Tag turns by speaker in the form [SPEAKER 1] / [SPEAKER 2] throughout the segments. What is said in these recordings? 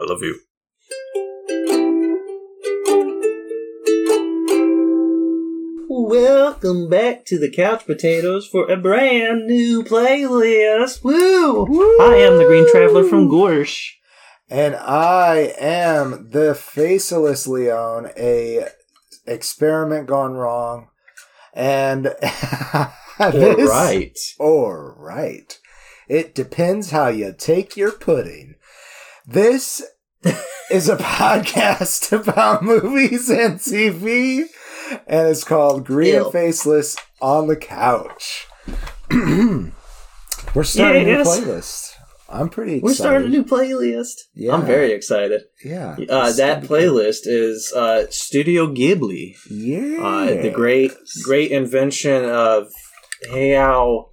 [SPEAKER 1] I love you.
[SPEAKER 2] Welcome back to the Couch Potatoes for a brand new playlist. Woo! I am the Green Traveler from Gorsh.
[SPEAKER 3] And I am the faceless Leon, a experiment gone wrong. And this,
[SPEAKER 2] right.
[SPEAKER 3] All right. It depends how you take your pudding. This is a podcast about movies and TV, and it's called Green
[SPEAKER 2] Ew.
[SPEAKER 3] Faceless on the Couch. We're starting
[SPEAKER 2] Yes.
[SPEAKER 3] a new playlist. I'm pretty excited.
[SPEAKER 2] We're starting a new playlist.
[SPEAKER 3] Yeah.
[SPEAKER 2] I'm very excited.
[SPEAKER 3] Yeah.
[SPEAKER 2] Uh, that
[SPEAKER 3] gonna good.
[SPEAKER 2] playlist is uh, Studio Ghibli.
[SPEAKER 3] Yeah.
[SPEAKER 2] Uh, the great, great invention of Hayao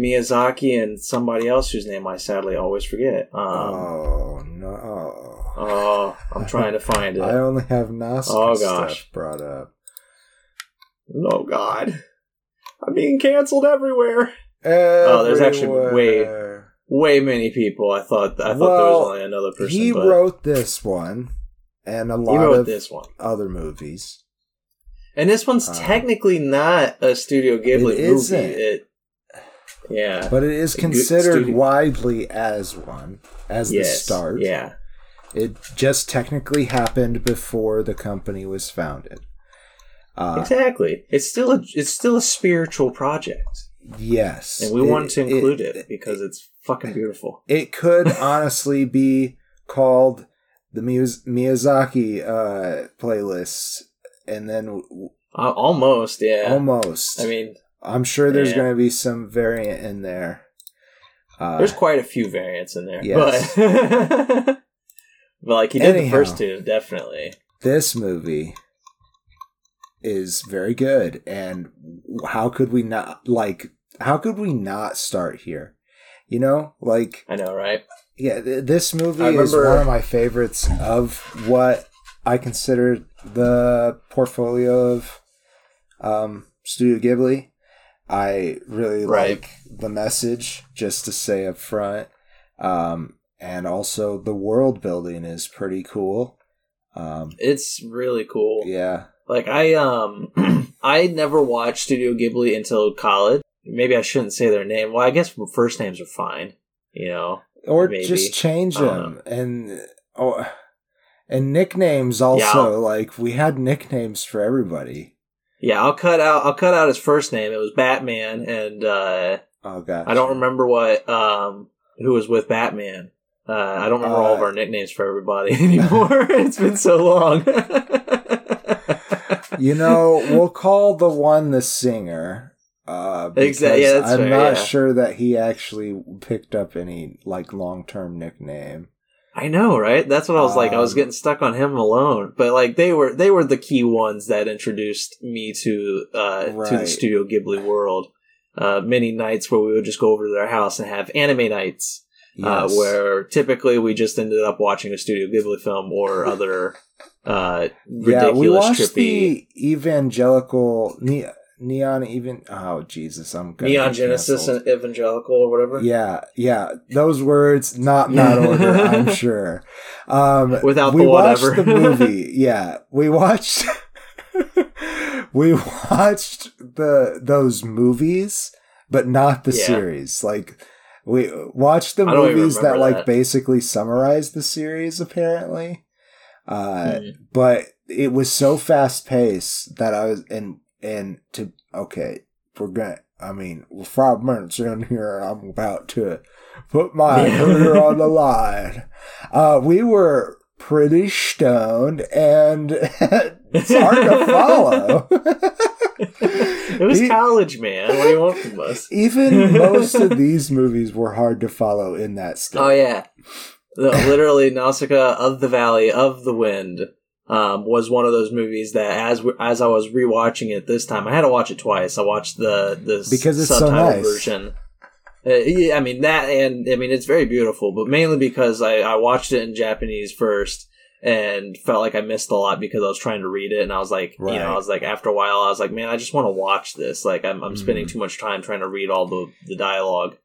[SPEAKER 2] Miyazaki and somebody else whose name I sadly always forget. Um,
[SPEAKER 3] oh, no.
[SPEAKER 2] oh, I'm trying to find it.
[SPEAKER 3] I only have Nausicaa
[SPEAKER 2] Oh,
[SPEAKER 3] stuff
[SPEAKER 2] gosh.
[SPEAKER 3] brought up.
[SPEAKER 2] Oh God, I'm being canceled everywhere.
[SPEAKER 3] Oh,
[SPEAKER 2] there's actually way- Way many people. I thought I thought there was only another person.
[SPEAKER 3] He
[SPEAKER 2] but
[SPEAKER 3] wrote this one and a lot of
[SPEAKER 2] this one,
[SPEAKER 3] other movies.
[SPEAKER 2] and this one's
[SPEAKER 3] Uh,
[SPEAKER 2] technically not a Studio Ghibli
[SPEAKER 3] It
[SPEAKER 2] movie.
[SPEAKER 3] isn't.
[SPEAKER 2] It, yeah,
[SPEAKER 3] But it is considered widely as one, as the start.
[SPEAKER 2] Yeah,
[SPEAKER 3] It just technically happened before the company was founded. Uh,
[SPEAKER 2] exactly. It's still a it's still a spiritual project,
[SPEAKER 3] yes.
[SPEAKER 2] and we
[SPEAKER 3] It-
[SPEAKER 2] wanted to include it, because it's fucking beautiful.
[SPEAKER 3] it could honestly be called the Miyazaki uh, playlist, and then w-
[SPEAKER 2] Uh, almost, yeah.
[SPEAKER 3] almost.
[SPEAKER 2] I mean,
[SPEAKER 3] I'm sure there's
[SPEAKER 2] Yeah.
[SPEAKER 3] going to be some variant in there. Uh,
[SPEAKER 2] there's quite a few variants in there,
[SPEAKER 3] Yes.
[SPEAKER 2] but but like he did the first two, definitely.
[SPEAKER 3] this movie is very good, and how could we not like? How could we not start here? You know, like
[SPEAKER 2] I know, right?
[SPEAKER 3] Yeah, th- this movie
[SPEAKER 2] I
[SPEAKER 3] is one of my favorites of what I consider the portfolio of um, Studio Ghibli. I really
[SPEAKER 2] Right.
[SPEAKER 3] like the message, just to say up front. Um, and also, the world building is pretty cool. Um,
[SPEAKER 2] It's really cool.
[SPEAKER 3] yeah.
[SPEAKER 2] Like I um I never watched Studio Ghibli until college. Maybe I shouldn't say their name. Well, I guess first names are fine. You know.
[SPEAKER 3] Or
[SPEAKER 2] Maybe.
[SPEAKER 3] just change them. And, oh, and nicknames also.
[SPEAKER 2] Yeah.
[SPEAKER 3] like, we had nicknames for everybody.
[SPEAKER 2] Yeah, I'll cut out I'll cut out his first name. It was Batman and uh
[SPEAKER 3] Oh, God.
[SPEAKER 2] I don't remember what um who was with Batman. Uh I don't remember all of
[SPEAKER 3] Uh,
[SPEAKER 2] our nicknames for everybody anymore. it's been so long.
[SPEAKER 3] You know, we'll call the one the singer. Uh, because
[SPEAKER 2] Exact- yeah, that's
[SPEAKER 3] I'm
[SPEAKER 2] fair,
[SPEAKER 3] not
[SPEAKER 2] yeah.
[SPEAKER 3] sure that he actually picked up any like long term nickname.
[SPEAKER 2] I know, right? That's what I was like. I was
[SPEAKER 3] Um,
[SPEAKER 2] getting stuck on him alone, but like they were they were the key ones that introduced me to uh to the Studio Ghibli world. Uh, many nights where we would just go over to their house and have anime nights, uh, where typically we just ended up watching a Studio Ghibli film or other uh
[SPEAKER 3] yeah,
[SPEAKER 2] ridiculous
[SPEAKER 3] we watched
[SPEAKER 2] trippy
[SPEAKER 3] the evangelical neon even. Oh Jesus, I'm gonna
[SPEAKER 2] Neon Genesis and Evangelical or whatever.
[SPEAKER 3] Yeah, yeah, those words, not that order, I'm sure. Um,
[SPEAKER 2] Without
[SPEAKER 3] we
[SPEAKER 2] the
[SPEAKER 3] watched
[SPEAKER 2] whatever.
[SPEAKER 3] the movie. Yeah, we watched. we watched the those movies, but not the
[SPEAKER 2] Yeah.
[SPEAKER 3] series. Like we watched the
[SPEAKER 2] I don't even
[SPEAKER 3] movies that
[SPEAKER 2] remember
[SPEAKER 3] like basically summarize the series, apparently. Uh,
[SPEAKER 2] Mhm.
[SPEAKER 3] but it was so fast paced that I was and and to okay, we're gonna. I mean, we're five minutes in here, I'm about to put my career on the line. Uh, we were pretty stoned, and it's hard to follow.
[SPEAKER 2] it was
[SPEAKER 3] E-
[SPEAKER 2] college, man. What do you want from us?
[SPEAKER 3] Even most of these movies were hard to follow in that state.
[SPEAKER 2] Oh yeah, The- literally Nausicaa of the Valley of the Wind um, was one of those movies that as as I was rewatching it this time, I had to watch it twice. I watched the the
[SPEAKER 3] Because it's so
[SPEAKER 2] subtitle
[SPEAKER 3] nice.
[SPEAKER 2] version. Uh, yeah, I mean that, and I mean it's very beautiful, but mainly because I, I watched it in Japanese first and felt like I missed a lot because I was trying to read it, and I was like, you know, I was like after a while, I was like, man, I just want to watch this. Like I'm I'm spending
[SPEAKER 3] Mhm.
[SPEAKER 2] too much time trying to read all the the dialogue.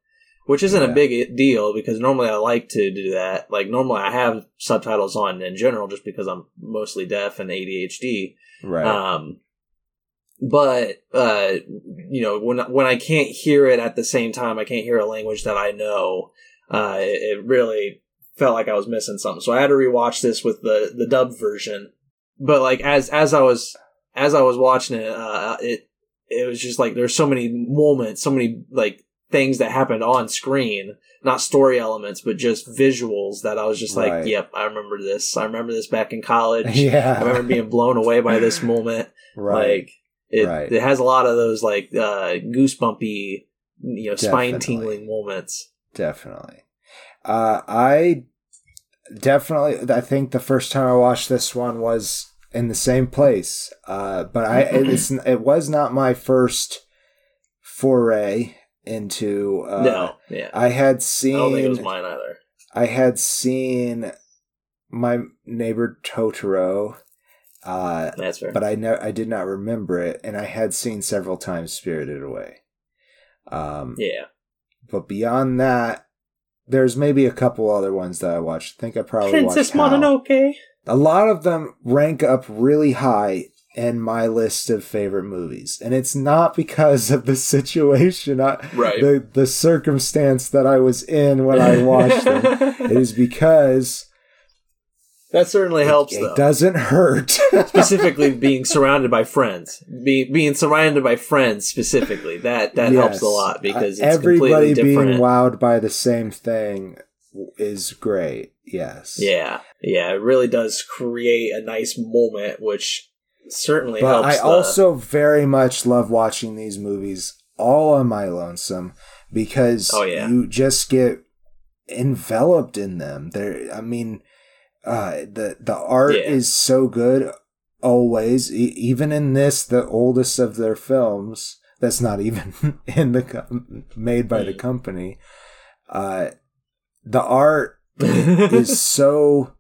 [SPEAKER 2] Which isn't
[SPEAKER 3] Yeah.
[SPEAKER 2] a big deal because normally I like to do that. Like normally I have subtitles on in general just because I'm mostly deaf and ADHD.
[SPEAKER 3] Right.
[SPEAKER 2] Um, but uh, you know, when when I can't hear it at the same time, I can't hear a language that I know. Uh, it, it really felt like I was missing something, so I had to rewatch this with the the dub version. But like as as I was as I was watching it, uh, it it was just like there's so many moments, so many like things that happened on screen, not story elements, but just visuals that I was just like,
[SPEAKER 3] Right.
[SPEAKER 2] yep, I remember this. I remember this back in college.
[SPEAKER 3] yeah.
[SPEAKER 2] I remember being blown away by this moment.
[SPEAKER 3] right.
[SPEAKER 2] Like it,
[SPEAKER 3] Right.
[SPEAKER 2] it has a lot of those like uh, goosebumpy, you know, spine tingling moments.
[SPEAKER 3] Definitely. Uh, I definitely. I think the first time I watched this one was in the same place. Uh, but I it's it was not my first foray into. Uh,
[SPEAKER 2] no, yeah,
[SPEAKER 3] I had seen.
[SPEAKER 2] I
[SPEAKER 3] seen.
[SPEAKER 2] don't think it was mine either.
[SPEAKER 3] I had seen my neighbor Totoro. Uh,
[SPEAKER 2] That's fair.
[SPEAKER 3] but I know I did not remember it, and I had seen several times Spirited Away. Um,
[SPEAKER 2] yeah,
[SPEAKER 3] but beyond that, there's maybe a couple other ones that I watched. I think I probably
[SPEAKER 2] Princess
[SPEAKER 3] watched Hal.
[SPEAKER 2] Mononoke.
[SPEAKER 3] A lot of them rank up really high in my list of favorite movies, and it's not because of the situation, I,
[SPEAKER 2] Right.
[SPEAKER 3] the the circumstance that I was in when I watched them. It is because
[SPEAKER 2] that certainly helps
[SPEAKER 3] it
[SPEAKER 2] though.
[SPEAKER 3] doesn't hurt.
[SPEAKER 2] specifically being surrounded by friends, being being surrounded by friends specifically that that helps a lot because
[SPEAKER 3] Uh,
[SPEAKER 2] it's
[SPEAKER 3] everybody
[SPEAKER 2] completely different.
[SPEAKER 3] being wowed by the same thing is great. Yes.
[SPEAKER 2] Yeah, yeah, it really does create a nice moment, which certainly
[SPEAKER 3] But
[SPEAKER 2] helps.
[SPEAKER 3] I
[SPEAKER 2] the-
[SPEAKER 3] also very much love watching these movies all on my lonesome because
[SPEAKER 2] Oh, yeah.
[SPEAKER 3] you just get enveloped in them. There, I mean, uh, the the art
[SPEAKER 2] Yeah.
[SPEAKER 3] is so good always. E- even in this, the oldest of their films, that's not even in the com- made by the
[SPEAKER 2] Mm.
[SPEAKER 3] company. Uh, the art is so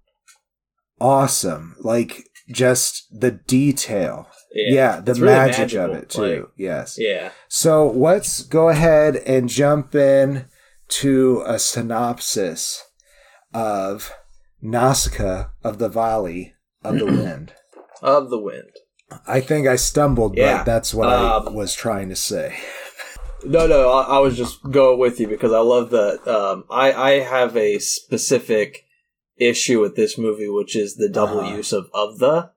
[SPEAKER 3] awesome. Like just the detail. Yeah, the
[SPEAKER 2] really
[SPEAKER 3] magic of it too.
[SPEAKER 2] like-
[SPEAKER 3] yes.
[SPEAKER 2] yeah,
[SPEAKER 3] So let's go ahead and jump in to a synopsis of Nausicaa of the Valley of the Wind.
[SPEAKER 2] of the wind.
[SPEAKER 3] I think I stumbled,
[SPEAKER 2] Yeah,
[SPEAKER 3] but that's what I
[SPEAKER 2] um,
[SPEAKER 3] was trying to say.
[SPEAKER 2] No, no, I, I was just going with you because I love that. Um, I I have a specific issue with this movie, which is the double
[SPEAKER 3] Uh-huh.
[SPEAKER 2] use of of the.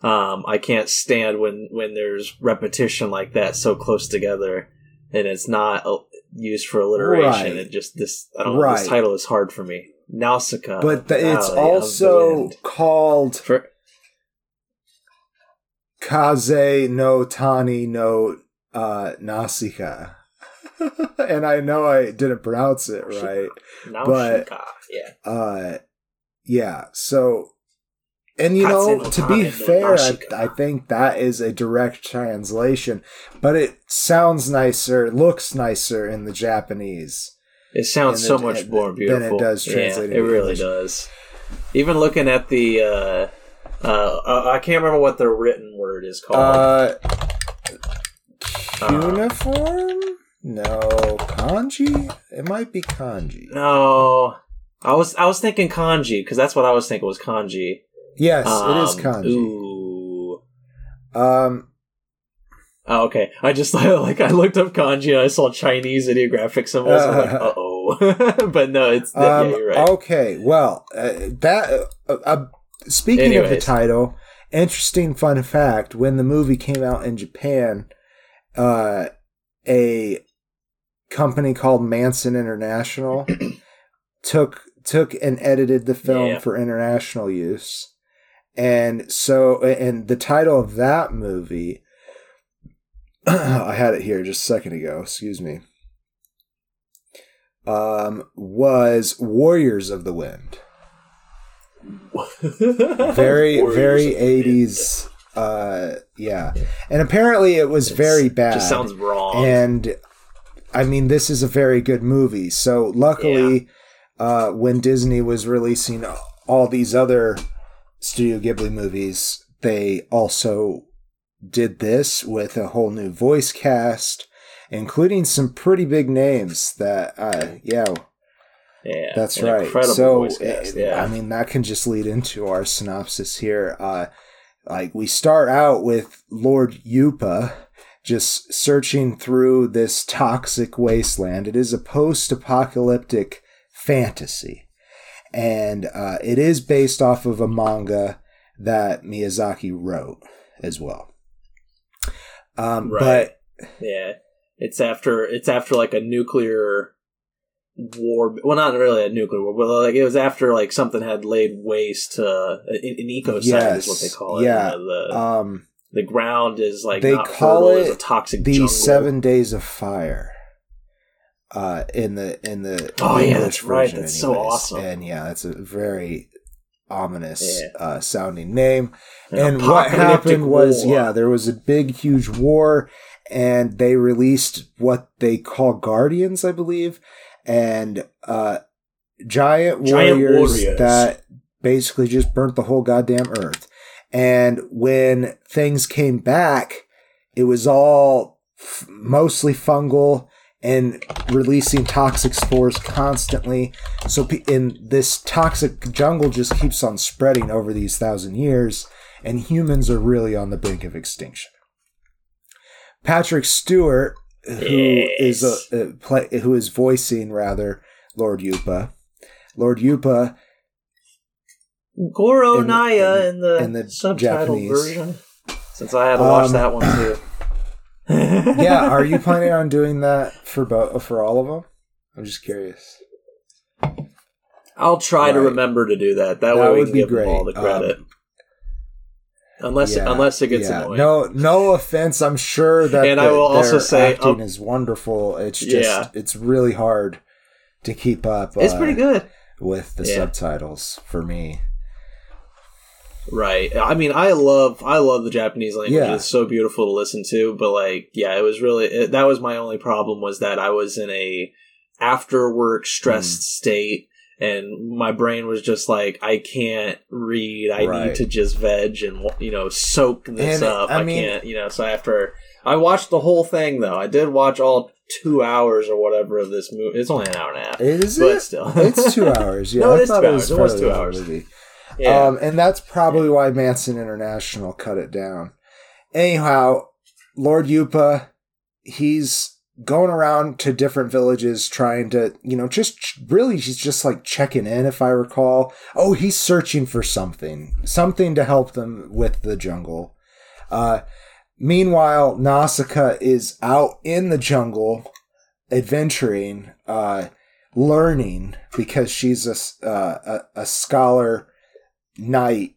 [SPEAKER 2] Um, I can't stand when when there's repetition like that so close together, and it's not uh, used for alliteration.
[SPEAKER 3] Right.
[SPEAKER 2] It just this I don't know.
[SPEAKER 3] Right.
[SPEAKER 2] This title is hard for me. Nausicaa,
[SPEAKER 3] But the, it's also called
[SPEAKER 2] for
[SPEAKER 3] Kaze no Tani no uh, Nausicaa. and I know I didn't pronounce it right.
[SPEAKER 2] Nausicaa. Yeah,
[SPEAKER 3] uh yeah so and you know to be fair I, I think that is a direct translation but it sounds nicer looks nicer in the japanese
[SPEAKER 2] It sounds so
[SPEAKER 3] it-
[SPEAKER 2] much
[SPEAKER 3] it-
[SPEAKER 2] more beautiful
[SPEAKER 3] than it does
[SPEAKER 2] Yeah,
[SPEAKER 3] translated
[SPEAKER 2] it really
[SPEAKER 3] English.
[SPEAKER 2] does. Even looking at the, uh, uh, I can't remember what the written word is called.
[SPEAKER 3] uh
[SPEAKER 2] Uh,
[SPEAKER 3] cuneiform no kanji it might be kanji
[SPEAKER 2] no, I was I was thinking kanji because that's what I was thinking was kanji.
[SPEAKER 3] yes it is
[SPEAKER 2] Um,
[SPEAKER 3] kanji
[SPEAKER 2] Ooh.
[SPEAKER 3] um
[SPEAKER 2] Oh, okay. I just like I looked up kanji and I saw Chinese ideographic symbols. I'm like, uh oh. but no, it's yeah,
[SPEAKER 3] Um,
[SPEAKER 2] you're right.
[SPEAKER 3] Okay, well, uh, that uh, uh, speaking of the title, interesting fun fact: when the movie came out in Japan, uh, a company called Manson International took took and edited the film
[SPEAKER 2] Yeah.
[SPEAKER 3] for international use, and so and the title of that movie. I had it here just a second ago. Excuse me. Um, was Warriors of the Wind. Very,
[SPEAKER 2] Warriors
[SPEAKER 3] very
[SPEAKER 2] of the Wind.
[SPEAKER 3] eighties. Uh, yeah, and apparently it was
[SPEAKER 2] It's-
[SPEAKER 3] very bad.
[SPEAKER 2] Just sounds wrong.
[SPEAKER 3] And I mean, this is a very good movie. So luckily, uh, when Disney was releasing all these other Studio Ghibli movies, they also did this with a whole new voice cast including some pretty big names that, uh, yeah,
[SPEAKER 2] Yeah,
[SPEAKER 3] that's right.
[SPEAKER 2] Incredible
[SPEAKER 3] So,
[SPEAKER 2] voice cast,
[SPEAKER 3] uh,
[SPEAKER 2] yeah.
[SPEAKER 3] I mean, that can just lead into our synopsis here. Uh, like, we start out with Lord Yupa just searching through this toxic wasteland. It is a post apocalyptic fantasy, and uh, it is based off of a manga that Miyazaki wrote as well. Um,
[SPEAKER 2] Right.
[SPEAKER 3] But
[SPEAKER 2] Yeah, it's after it's after like a nuclear war. Well, not really a nuclear war, but like it was after like something had laid waste to an, an ecocide
[SPEAKER 3] Yes,
[SPEAKER 2] is what they call it.
[SPEAKER 3] yeah.
[SPEAKER 2] Uh, the
[SPEAKER 3] um,
[SPEAKER 2] the ground is like
[SPEAKER 3] they call
[SPEAKER 2] it's a
[SPEAKER 3] it
[SPEAKER 2] toxic
[SPEAKER 3] the
[SPEAKER 2] jungle.
[SPEAKER 3] seven days of fire uh in the in the
[SPEAKER 2] Oh, yeah,
[SPEAKER 3] English
[SPEAKER 2] that's right. That's so awesome.
[SPEAKER 3] and yeah that's a very ominous
[SPEAKER 2] Yeah.
[SPEAKER 3] uh sounding name
[SPEAKER 2] An
[SPEAKER 3] and what happened was
[SPEAKER 2] war.
[SPEAKER 3] yeah there was a big huge war and they released what they call guardians i believe and uh giant,
[SPEAKER 2] Giant
[SPEAKER 3] warriors,
[SPEAKER 2] warriors.
[SPEAKER 3] that basically just burnt the whole goddamn earth and when things came back it was all f- mostly fungal and releasing toxic spores constantly. So, in this toxic jungle just keeps on spreading over these thousand years, and humans are really on the brink of extinction. Patrick Stewart, who is
[SPEAKER 2] Yes.
[SPEAKER 3] a, a play, who is voicing rather Lord Yupa. Lord Yupa
[SPEAKER 2] Goro
[SPEAKER 3] in the-
[SPEAKER 2] Naya
[SPEAKER 3] in-
[SPEAKER 2] in, the,
[SPEAKER 3] in the
[SPEAKER 2] subtitle
[SPEAKER 3] Japanese.
[SPEAKER 2] version. Since I had to watch
[SPEAKER 3] Um,
[SPEAKER 2] that one too.
[SPEAKER 3] Yeah, are you planning on doing that for both for all of them? I'm just curious.
[SPEAKER 2] I'll try to remember to do that. That,
[SPEAKER 3] That
[SPEAKER 2] way we
[SPEAKER 3] would
[SPEAKER 2] can
[SPEAKER 3] be
[SPEAKER 2] give them all
[SPEAKER 3] great.
[SPEAKER 2] the credit.
[SPEAKER 3] Um,
[SPEAKER 2] unless
[SPEAKER 3] Yeah,
[SPEAKER 2] unless it gets
[SPEAKER 3] yeah.
[SPEAKER 2] annoying.
[SPEAKER 3] No, no offense. I'm sure that
[SPEAKER 2] And I
[SPEAKER 3] the-
[SPEAKER 2] will also say,
[SPEAKER 3] acting
[SPEAKER 2] um,
[SPEAKER 3] is wonderful. It's just
[SPEAKER 2] Yeah.
[SPEAKER 3] it's really hard to keep up.
[SPEAKER 2] it's
[SPEAKER 3] uh,
[SPEAKER 2] pretty good.
[SPEAKER 3] with the subtitles for me.
[SPEAKER 2] Right. I mean, I love I love the Japanese language.
[SPEAKER 3] Yeah.
[SPEAKER 2] It's so beautiful to listen to. But like, yeah, it was really it, that was my only problem was that I was in a after work stressed
[SPEAKER 3] Hmm.
[SPEAKER 2] state. And my brain was just like, I can't read. I
[SPEAKER 3] Right.
[SPEAKER 2] need to just veg and you know soak this
[SPEAKER 3] And,
[SPEAKER 2] up.
[SPEAKER 3] I
[SPEAKER 2] I,
[SPEAKER 3] mean-
[SPEAKER 2] can't, you know. So after I watched the whole thing, though, I did watch all two hours or whatever of this movie. It's only an hour and a half,
[SPEAKER 3] Is
[SPEAKER 2] but
[SPEAKER 3] it?
[SPEAKER 2] still,
[SPEAKER 3] It's two hours. Yeah,
[SPEAKER 2] No, it
[SPEAKER 3] I
[SPEAKER 2] is
[SPEAKER 3] thought
[SPEAKER 2] two hours. It was two hours.
[SPEAKER 3] movie.
[SPEAKER 2] Yeah.
[SPEAKER 3] Um, and that's probably why Manson International cut it down. Anyhow, Lord Yupa, he's going around to different villages trying to, you know, just really, he's just like checking in, if I recall. Oh, he's searching for something, something to help them with the jungle. Uh, meanwhile, Nausicaa is out in the jungle adventuring, uh, learning because she's a, uh, a, a scholar knight.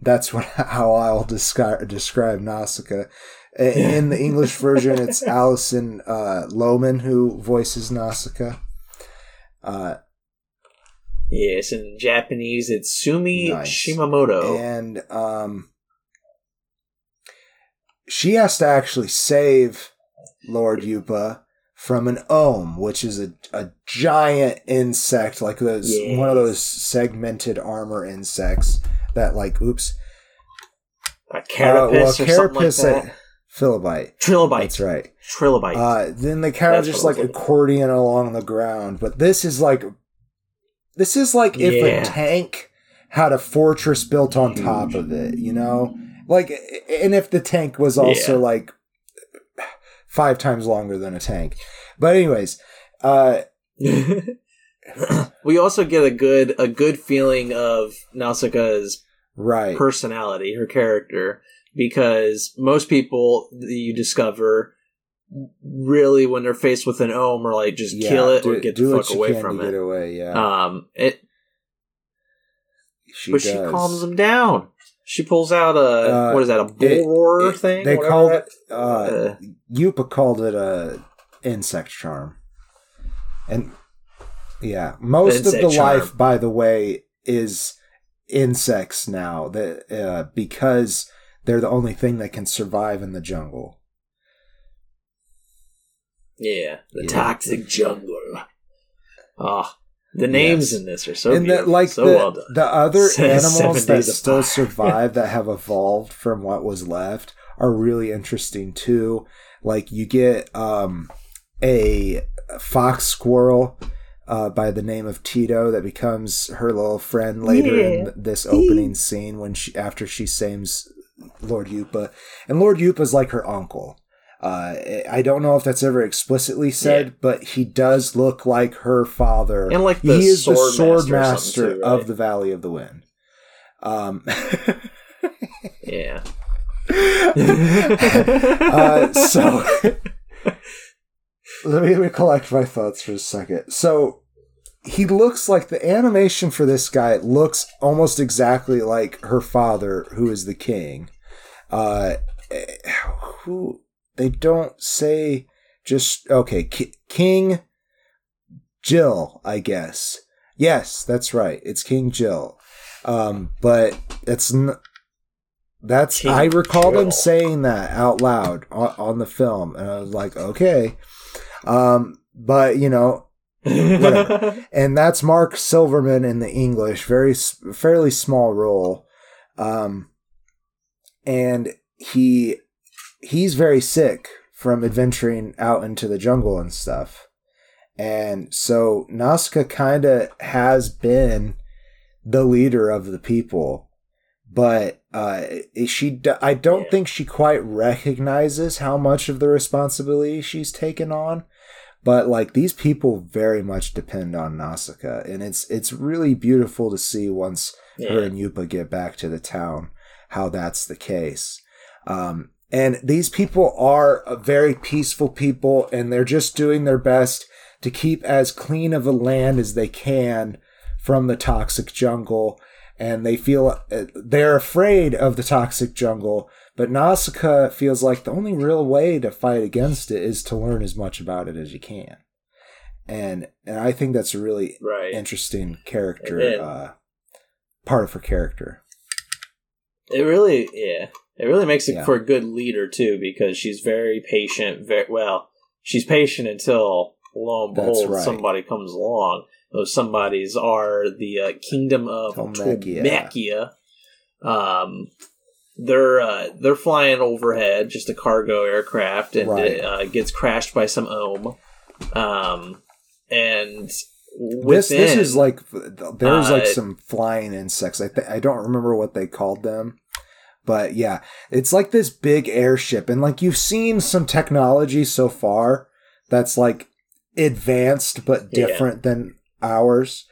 [SPEAKER 3] That's what how I'll describe describe Nausicaa. In the English version, it's Alison uh, Lohman who voices Nausicaa. Uh,
[SPEAKER 2] yes, in Japanese, it's Sumi
[SPEAKER 3] Nice.
[SPEAKER 2] Shimamoto.
[SPEAKER 3] and um, she has to actually save Lord Yupa from an ohm, which is a, a giant insect, like those
[SPEAKER 2] Yes.
[SPEAKER 3] one of those segmented armor insects that, like, oops,
[SPEAKER 2] a carapace
[SPEAKER 3] uh,
[SPEAKER 2] something like
[SPEAKER 3] carapace,
[SPEAKER 2] that.
[SPEAKER 3] uh, Philobite.
[SPEAKER 2] Trilobite.
[SPEAKER 3] That's right.
[SPEAKER 2] Trilobite.
[SPEAKER 3] Uh, then they kind of just like accordion along the ground, but this is like this is like if
[SPEAKER 2] Yeah.
[SPEAKER 3] a tank had a fortress built on top of it, you know, like and if the tank was also
[SPEAKER 2] Yeah.
[SPEAKER 3] like five times longer than a tank. But anyways, uh,
[SPEAKER 2] we also get a good a good feeling of Nausicaa's
[SPEAKER 3] right,
[SPEAKER 2] personality, her character, because most people that you discover really when they're faced with an ohm are like just
[SPEAKER 3] Yeah,
[SPEAKER 2] kill it
[SPEAKER 3] do,
[SPEAKER 2] or get the fuck away from it.
[SPEAKER 3] away. Yeah,
[SPEAKER 2] Um, it
[SPEAKER 3] she
[SPEAKER 2] but
[SPEAKER 3] does.
[SPEAKER 2] she calms them down. She pulls out a
[SPEAKER 3] Uh,
[SPEAKER 2] what is that a bull
[SPEAKER 3] it- it-
[SPEAKER 2] thing?
[SPEAKER 3] They called
[SPEAKER 2] that-
[SPEAKER 3] it. Uh, Yupa called it a insect charm, and yeah, most of the
[SPEAKER 2] charm.
[SPEAKER 3] life, by the way, is insects now. That uh, because they're the only thing that can survive in the jungle.
[SPEAKER 2] yeah, the
[SPEAKER 3] Yeah.
[SPEAKER 2] toxic jungle. Ah, the names
[SPEAKER 3] Yes.
[SPEAKER 2] in this are so
[SPEAKER 3] and
[SPEAKER 2] beautiful,
[SPEAKER 3] like
[SPEAKER 2] so
[SPEAKER 3] the,
[SPEAKER 2] well done.
[SPEAKER 3] the other animals that still survive that have evolved from what was left are really interesting too. Like you get um a fox squirrel uh, by the name of Teto that becomes her little friend later
[SPEAKER 2] Yeah.
[SPEAKER 3] in this opening scene when she after she saves Lord Yupa, and Lord Yupa's like her uncle. Uh, I don't know if that's ever explicitly said,
[SPEAKER 2] Yeah.
[SPEAKER 3] but he does look like her father.
[SPEAKER 2] And like the
[SPEAKER 3] he is the
[SPEAKER 2] sword
[SPEAKER 3] sword
[SPEAKER 2] master
[SPEAKER 3] master
[SPEAKER 2] too,
[SPEAKER 3] of the Valley of the Wind. Um,
[SPEAKER 2] Yeah.
[SPEAKER 3] uh, so let me recollect my thoughts for a second. So he looks like the animation for this guy looks almost exactly like her father, who is the king. Uh, eh, who they don't say just okay, Ki- King Jill, I guess. Yes, that's right. It's King Jill. Um, but it's n- that's
[SPEAKER 2] King
[SPEAKER 3] I recall them saying that out loud on, on the film, and I was like, okay. Um, but you know, and that's Mark Silverman in the English, very fairly small role, um, and he he's very sick from adventuring out into the jungle and stuff, and so Nausicaa kind of has been the leader of the people, but uh, she d- I don't
[SPEAKER 2] Yeah.
[SPEAKER 3] think she quite recognizes how much of the responsibility she's taken on but like these people very much depend on Nausicaa, and it's it's really beautiful to see once her and Yupa get back to the town how that's the case. Um, and these people are very peaceful people, and they're just doing their best to keep as clean of a land as they can from the toxic jungle. And they feel uh, they're afraid of the toxic jungle, but Nausicaa feels like the only real way to fight against it is to learn as much about it as you can. And and I think that's a really
[SPEAKER 2] right.
[SPEAKER 3] interesting character
[SPEAKER 2] then-
[SPEAKER 3] uh, part of her character.
[SPEAKER 2] It really, yeah, it really makes it
[SPEAKER 3] Yeah.
[SPEAKER 2] for a good leader too, because she's very patient. Very well, she's patient until lo and behold
[SPEAKER 3] right.
[SPEAKER 2] somebody comes along. Those somebodies are the uh, kingdom of.
[SPEAKER 3] Tolmekia.
[SPEAKER 2] Um, they're uh, they're flying overhead, just a cargo aircraft, and
[SPEAKER 3] Right.
[SPEAKER 2] it uh, gets crashed by some ohm. Um, and
[SPEAKER 3] this
[SPEAKER 2] within,
[SPEAKER 3] this is like there's like
[SPEAKER 2] uh,
[SPEAKER 3] some flying insects. I th- I don't remember what they called them, but yeah, it's like this big airship, and like you've seen some technology so far that's like advanced but
[SPEAKER 2] Yeah.
[SPEAKER 3] different than ours.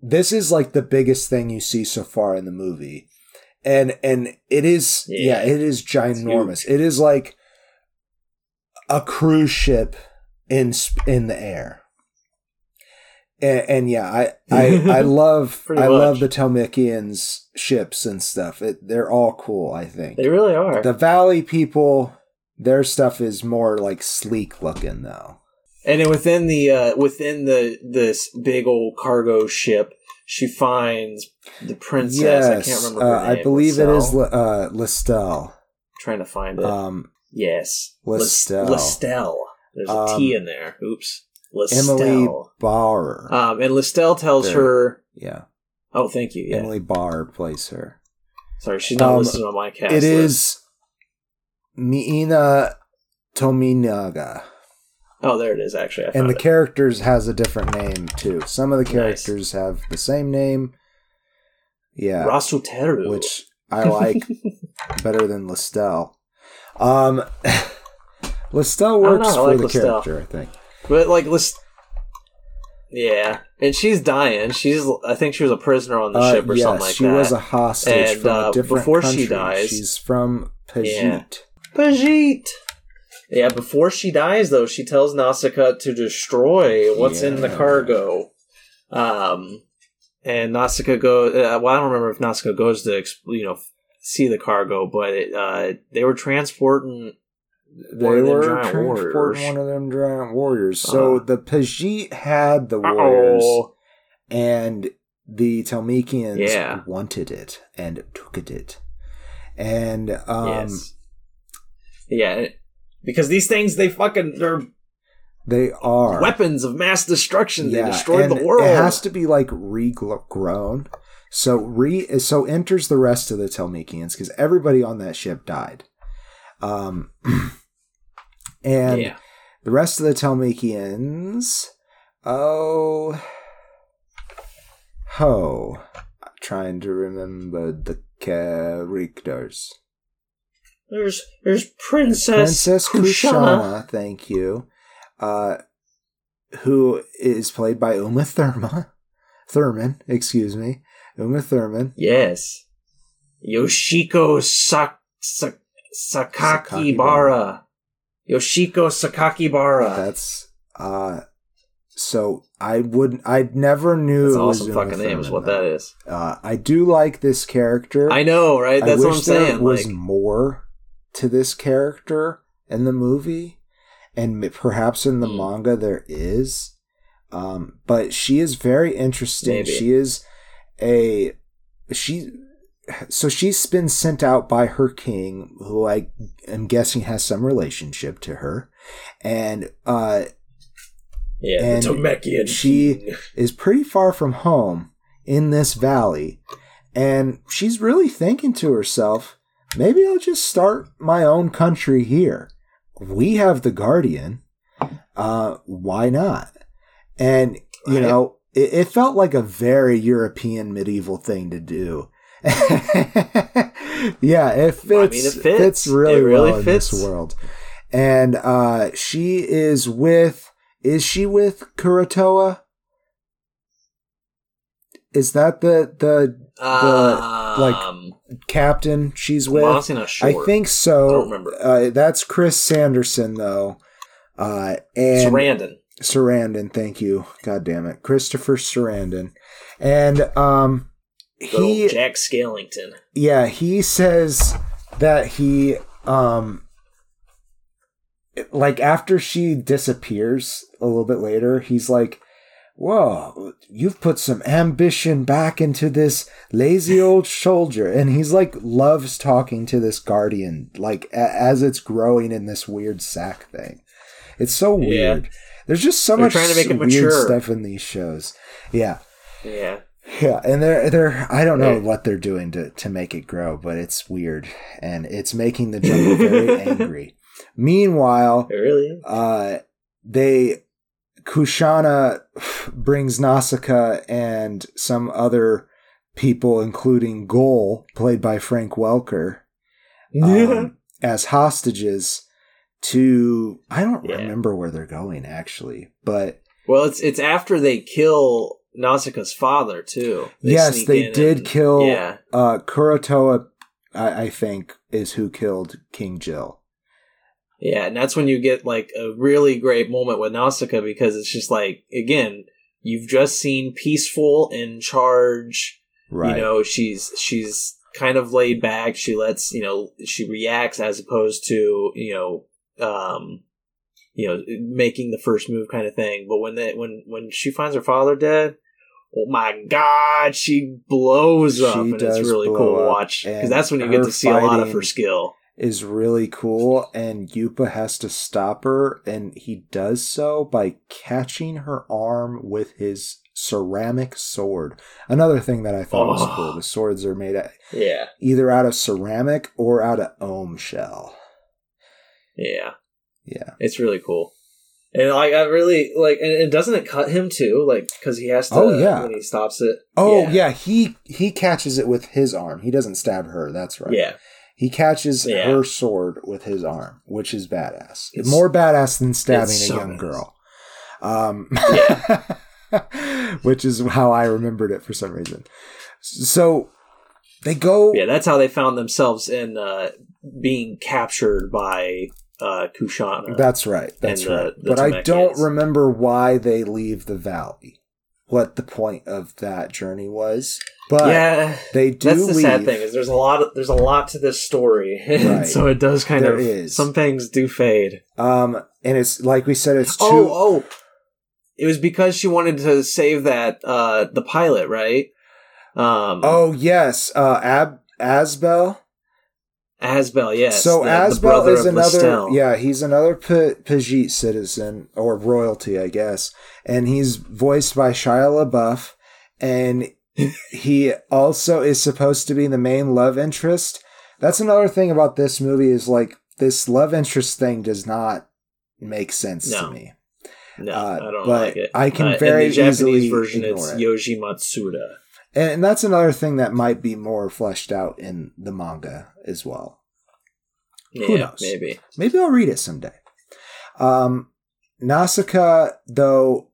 [SPEAKER 3] This is like the biggest thing you see so far in the movie. And and it is yeah,
[SPEAKER 2] Yeah.
[SPEAKER 3] it is ginormous. It is like a cruise ship in sp- in the air. And, and yeah, I I, I love I love the Tolmekians ships and stuff. It, they're all cool. I think
[SPEAKER 2] they really are.
[SPEAKER 3] the Valley people, their stuff is more like sleek looking though.
[SPEAKER 2] And then within the uh, within the this big old cargo ship, she finds the princess. I can't remember. Her
[SPEAKER 3] uh, I believe it is? Le- uh, Lestel.
[SPEAKER 2] trying to find it.
[SPEAKER 3] Um,
[SPEAKER 2] yes,
[SPEAKER 3] Listel.
[SPEAKER 2] Lestelle. There's a
[SPEAKER 3] Um,
[SPEAKER 2] T in there. Oops.
[SPEAKER 3] Emily
[SPEAKER 2] Lestelle.
[SPEAKER 3] Bauer.
[SPEAKER 2] Um, and Lestelle tells her.
[SPEAKER 3] yeah,
[SPEAKER 2] Oh, thank you. Yeah.
[SPEAKER 3] Emily Bauer plays her.
[SPEAKER 2] Sorry, she's not
[SPEAKER 3] Um,
[SPEAKER 2] listening on my cast.
[SPEAKER 3] It
[SPEAKER 2] list.
[SPEAKER 3] is Miina Tominaga.
[SPEAKER 2] Oh, there it is. Actually,
[SPEAKER 3] and the
[SPEAKER 2] it.
[SPEAKER 3] characters has a different name too. Some of the
[SPEAKER 2] Nice.
[SPEAKER 3] characters have the same name. Yeah,
[SPEAKER 2] Rasuteru.
[SPEAKER 3] which I like better than Lestel. Um, Lestel works
[SPEAKER 2] know,
[SPEAKER 3] for
[SPEAKER 2] like
[SPEAKER 3] the character, I think.
[SPEAKER 2] But like, Lest. Yeah, and she's dying. She's. I think she was a prisoner on the
[SPEAKER 3] Uh,
[SPEAKER 2] ship or
[SPEAKER 3] yes,
[SPEAKER 2] something like
[SPEAKER 3] she
[SPEAKER 2] that.
[SPEAKER 3] She was a hostage
[SPEAKER 2] And,
[SPEAKER 3] from
[SPEAKER 2] uh,
[SPEAKER 3] a different
[SPEAKER 2] before she dies-
[SPEAKER 3] She's from Pejite.
[SPEAKER 2] Yeah. Pejite. Yeah, before she dies, though, she tells Nausicaa to destroy what's in the cargo. Um, and Nausicaa goes. Uh, well, I don't remember if Nausicaa goes to you know see the cargo, but it, uh, they were transporting.
[SPEAKER 3] They were transporting
[SPEAKER 2] warriors.
[SPEAKER 3] one of them giant warriors. So
[SPEAKER 2] Uh-huh.
[SPEAKER 3] the Pejite had the warriors,
[SPEAKER 2] Oh,
[SPEAKER 3] and the Tolmekians
[SPEAKER 2] Yeah.
[SPEAKER 3] wanted it and took it. And um,
[SPEAKER 2] yes. Yeah, because these things they fucking they're
[SPEAKER 3] they are
[SPEAKER 2] weapons of mass destruction.
[SPEAKER 3] Yeah,
[SPEAKER 2] they destroyed
[SPEAKER 3] and
[SPEAKER 2] the world.
[SPEAKER 3] It has to be like regrown. So re so enters the rest of the Tolmekians because everybody on that ship died. Um, and
[SPEAKER 2] yeah.
[SPEAKER 3] The rest of the Tolmekians, oh, ho, I'm trying to remember the characters.
[SPEAKER 2] There's there's Princess
[SPEAKER 3] Princess
[SPEAKER 2] Kushana.
[SPEAKER 3] Kushana, thank you, uh, who is played by Uma Thurman. Thurman, excuse me, Uma Thurman.
[SPEAKER 2] Yes. Yoshiko Sak- Sak- Sakaki Bara. Yoshiko Sakakibara.
[SPEAKER 3] That's uh, so I wouldn't. I never knew
[SPEAKER 2] That's awesome fucking name, is what that is.
[SPEAKER 3] Uh, I do like this character.
[SPEAKER 2] I know, right? That's what I'm
[SPEAKER 3] there
[SPEAKER 2] saying.
[SPEAKER 3] was
[SPEAKER 2] Like,
[SPEAKER 3] more to this character in the movie, and perhaps in the
[SPEAKER 2] Hmm.
[SPEAKER 3] manga there is. Um, but she is very interesting.
[SPEAKER 2] Maybe.
[SPEAKER 3] She is a she. So she's been sent out by her king, who I am guessing has some relationship to her, and uh,
[SPEAKER 2] yeah,
[SPEAKER 3] and
[SPEAKER 2] the Tolmekian
[SPEAKER 3] she- is pretty far from home in this valley. And she's really thinking to herself, maybe I'll just start my own country here. We have the Guardian. Uh, why not? And, you know, it, it felt like a very European medieval thing to do. yeah, it fits,
[SPEAKER 2] I mean, it fits.
[SPEAKER 3] really,
[SPEAKER 2] It really
[SPEAKER 3] well in this world. And uh, she is with, is she with Kurotowa? Is that the the like,
[SPEAKER 2] Um,
[SPEAKER 3] captain she's with?
[SPEAKER 2] honestly not sure.
[SPEAKER 3] I think so.
[SPEAKER 2] I don't remember.
[SPEAKER 3] Uh, that's Chris Sanderson though. Uh, and
[SPEAKER 2] Sarandon.
[SPEAKER 3] Sarandon, thank you. God damn it. Christopher Sarandon. And um he
[SPEAKER 2] Jack Skellington.
[SPEAKER 3] yeah, he says that he um like after she disappears a little bit later, he's like, Whoa, you've put some ambition back into this lazy old soldier. And he's like, loves talking to this guardian, like a- as it's growing in this weird sack thing. It's so
[SPEAKER 2] Yeah.
[SPEAKER 3] weird. There's just so
[SPEAKER 2] They're
[SPEAKER 3] much
[SPEAKER 2] trying to make it
[SPEAKER 3] weird
[SPEAKER 2] mature.
[SPEAKER 3] stuff in these shows. Yeah.
[SPEAKER 2] Yeah.
[SPEAKER 3] Yeah, and they're they're I don't know what they're doing to to make it grow, but it's weird and it's making the jungle very angry. Meanwhile,
[SPEAKER 2] It really is.
[SPEAKER 3] uh they Kushana brings Nausicaa and some other people including Gol played by Frank Welker um, as hostages to I don't
[SPEAKER 2] Yeah.
[SPEAKER 3] remember where they're going actually, but
[SPEAKER 2] well, it's it's after they kill Nausicaa's father too.
[SPEAKER 3] Yes, they did
[SPEAKER 2] and-
[SPEAKER 3] kill-
[SPEAKER 2] Yeah.
[SPEAKER 3] uh Kurotowa I, I think is who killed King Jill.
[SPEAKER 2] Yeah, and that's when you get like a really great moment with Nausicaa because it's just like again, you've just seen peaceful in charge.
[SPEAKER 3] Right.
[SPEAKER 2] You know, she's she's kind of laid back. She lets you know she reacts as opposed to you know um you know making the first move kind of thing. But when that when when she finds her father dead. Oh my god, she blows up,
[SPEAKER 3] She
[SPEAKER 2] and
[SPEAKER 3] does
[SPEAKER 2] it's really cool to watch because that's when you get to see a lot of her skill.
[SPEAKER 3] is really cool and Yupa has to stop her and he does so by catching her arm with his ceramic sword. Another thing that I thought was
[SPEAKER 2] Oh.
[SPEAKER 3] cool. The swords are made out,
[SPEAKER 2] Yeah,
[SPEAKER 3] either out of ceramic or out of ohm shell.
[SPEAKER 2] yeah.
[SPEAKER 3] Yeah.
[SPEAKER 2] It's really cool. And like I really like and, and doesn't it cut him too? Like because he has to
[SPEAKER 3] Oh, yeah.
[SPEAKER 2] when he stops it.
[SPEAKER 3] Oh yeah. he he catches it with his arm. He doesn't stab her. That's right.
[SPEAKER 2] Yeah.
[SPEAKER 3] He catches
[SPEAKER 2] Yeah.
[SPEAKER 3] her sword with his arm, which is badass.
[SPEAKER 2] It's-
[SPEAKER 3] More badass than stabbing a young
[SPEAKER 2] badass.
[SPEAKER 3] girl. Um, which is how I remembered it for some reason. So they go.
[SPEAKER 2] Yeah, that's how they found themselves in uh being captured by uh Kushana.
[SPEAKER 3] That's right. That's
[SPEAKER 2] the-
[SPEAKER 3] right.
[SPEAKER 2] the
[SPEAKER 3] but I don't remember why they leave the valley. What the point of that journey was, but
[SPEAKER 2] yeah.
[SPEAKER 3] they do
[SPEAKER 2] That's the
[SPEAKER 3] leave.
[SPEAKER 2] sad thing is there's a lot of, there's a lot to this story,
[SPEAKER 3] Right.
[SPEAKER 2] so it does kind
[SPEAKER 3] There
[SPEAKER 2] of
[SPEAKER 3] is.
[SPEAKER 2] some things do fade.
[SPEAKER 3] Um, and it's like we said, it's two.
[SPEAKER 2] Oh, oh, it was because she wanted to save that uh the pilot, right? Um,
[SPEAKER 3] Oh yes, uh, Ab Asbel.
[SPEAKER 2] Asbel, yes.
[SPEAKER 3] so
[SPEAKER 2] the- the
[SPEAKER 3] Asbel
[SPEAKER 2] brother
[SPEAKER 3] is another. Yeah, he's another P- Pejite citizen or royalty, I guess, and he's voiced by Shia LaBeouf, and he also is supposed to be the main love interest. That's another thing about this movie is like this love interest thing does not make sense
[SPEAKER 2] No.
[SPEAKER 3] to me.
[SPEAKER 2] No,
[SPEAKER 3] Uh,
[SPEAKER 2] I don't
[SPEAKER 3] but
[SPEAKER 2] like it.
[SPEAKER 3] I can
[SPEAKER 2] Uh,
[SPEAKER 3] very
[SPEAKER 2] in the Japanese
[SPEAKER 3] easily
[SPEAKER 2] version. It's
[SPEAKER 3] it.
[SPEAKER 2] Yoji Matsuda.
[SPEAKER 3] And that's another thing that might be more fleshed out in the manga as well.
[SPEAKER 2] Yeah,
[SPEAKER 3] Who knows?
[SPEAKER 2] Maybe.
[SPEAKER 3] Maybe I'll read it someday. Um, Nausicaa, though,